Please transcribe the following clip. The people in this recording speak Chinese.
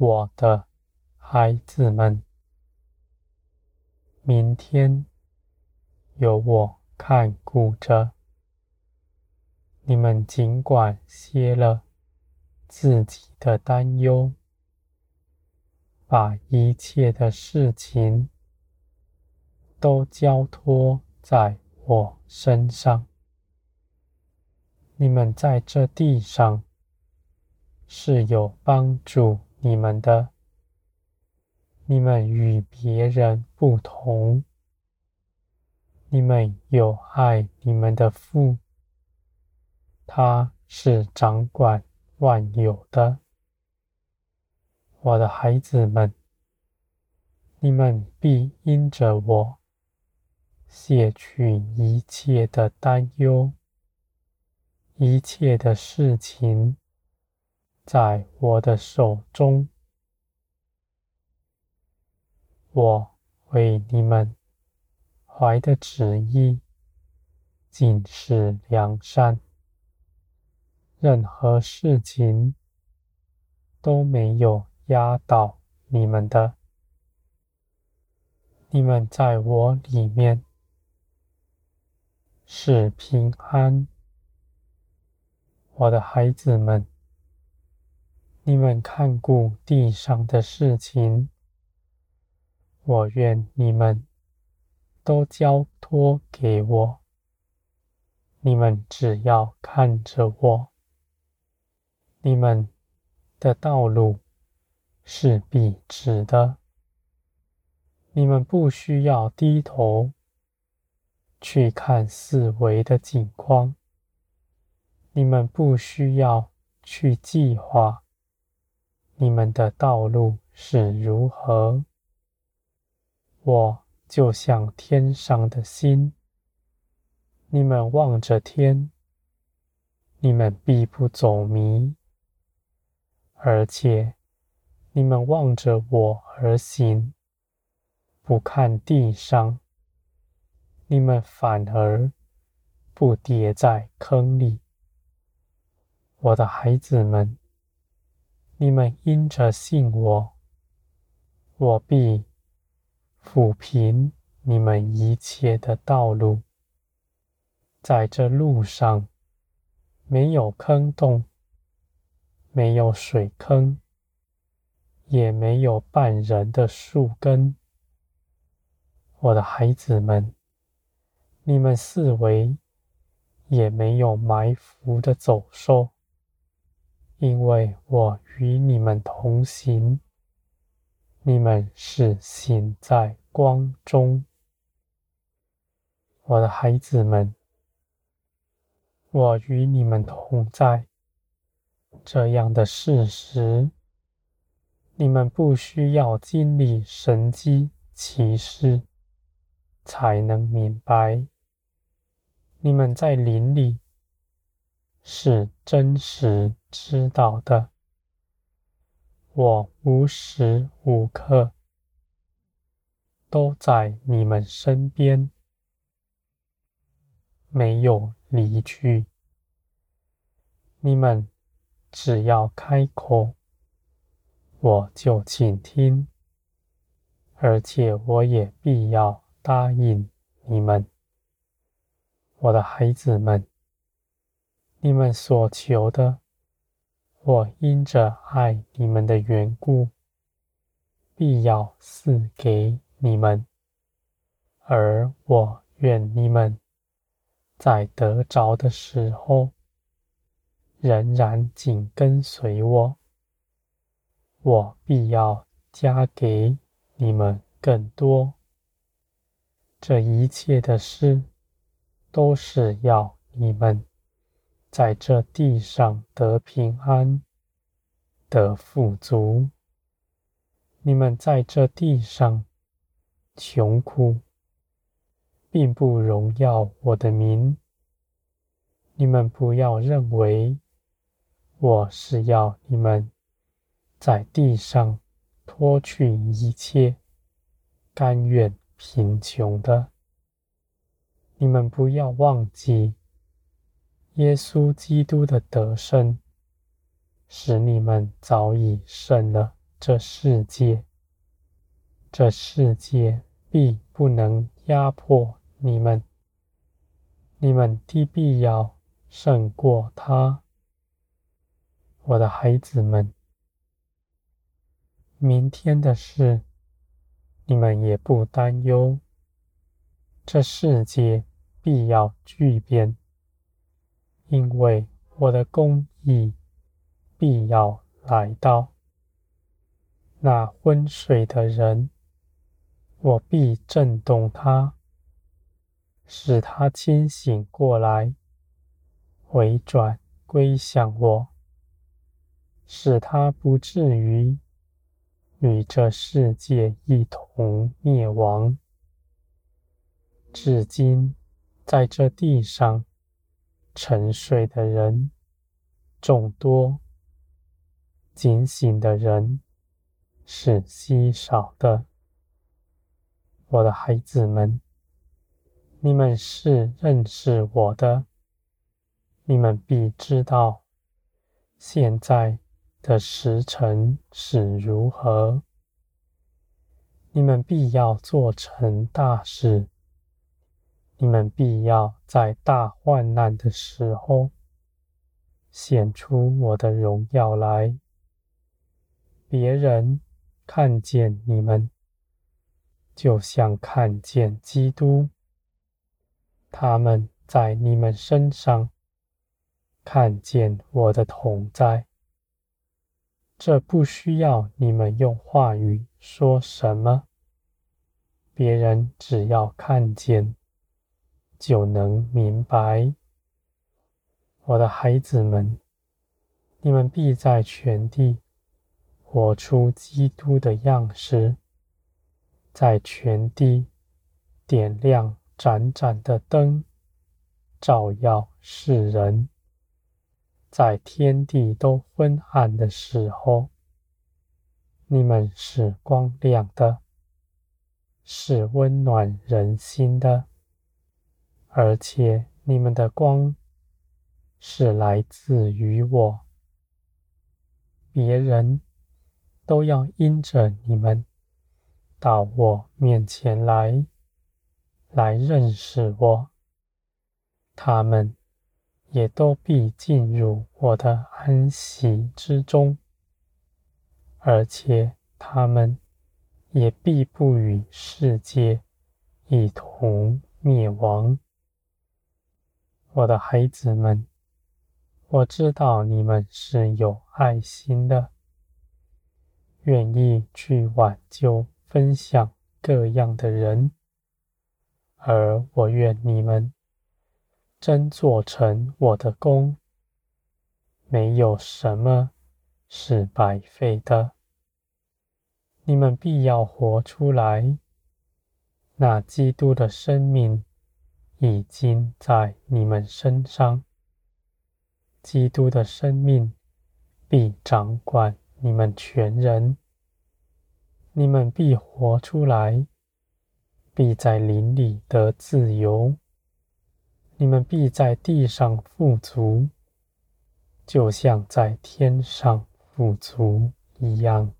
我的孩子们，明天有我看顾着。你们尽管歇了自己的担忧，把一切的事情都交托在我身上。你们在这地上是有帮助你们的，你们与别人不同，你们有爱你们的父。他是掌管万有的，我的孩子们，你们必因着我卸去一切的担忧，一切的事情。在我的手中，我为你们怀的旨意尽是良善。任何事情都没有压倒你们的，你们在我里面是平安，我的孩子们，你们看顾地上的事情，我愿你们都交托给我，你们只要看着我。你们的道路是笔直的，你们不需要低头。去看四围的景况，你们不需要去计划。你们的道路是如何。我就像天上的星，你们望着天，你们必不走迷。而且，你们望着我而行，不看地上，你们反而不跌在坑里。我的孩子们，你们因着信我，我必抚平你们一切的道路，在这路上没有坑洞。没有水坑，也没有绊人的树根。我的孩子们，你们四围也没有埋伏的走兽，因为我与你们同行。你们是行在光中。我的孩子们，我与你们同在。这样的事实，你们不需要经历神迹奇事才能明白。你们在灵里是真实知道的。我无时无刻都在你们身边，没有离去。你们。只要开口，我就倾听，而且我也必要答应你们，我的孩子们。你们所求的，我因着爱你们的缘故，必要赐给你们，而我愿你们在得着的时候。仍然紧跟随我，我必要加给你们更多。这一切的事，都是要你们在这地上得平安、得富足。你们在这地上穷苦，并不荣耀我的名。你们不要认为。我是要你们在地上脱去一切，甘愿贫穷的。你们不要忘记耶稣基督的得胜，使你们早已胜了这世界，这世界必不能压迫你们，你们的必要胜过他。我的孩子们，明天的事，你们也不担忧。这世界必要巨变，因为我的公义必要来到。那昏睡的人，我必震动他，使他清醒过来，回转归向我，使他不至于与这世界一同灭亡。至今，在这地上沉睡的人众多，警醒的人是稀少的。我的孩子们，你们是认识我的，你们必知道现在的时辰是如何。你们必要做成大事。你们必要在大患难的时候显出我的荣耀来，别人看见你们，就像看见基督，他们在你们身上看见我的同在。这不需要你们用话语说什么，别人只要看见。就能明白，我的孩子们，你们必在全地活出基督的样式，在全地点亮盏盏的灯，照耀世人。在天地都昏暗的时候，你们是光亮的，是温暖人心的。而且你们的光是来自于我，别人都要因着你们到我面前来，来认识我，他们也都必进入我的安息之中，而且他们也必不与世界一同灭亡。我的孩子们，我知道你们是有爱心的，愿意去挽救、分享各样的人，而我愿你们真做成我的工，没有什么是白费的。你们必要活出来，那基督的生命。已经在你们身上，基督的生命必掌管你们全人，你们必活出来，必在灵里得自由，你们必在地上富足，就像在天上富足一样。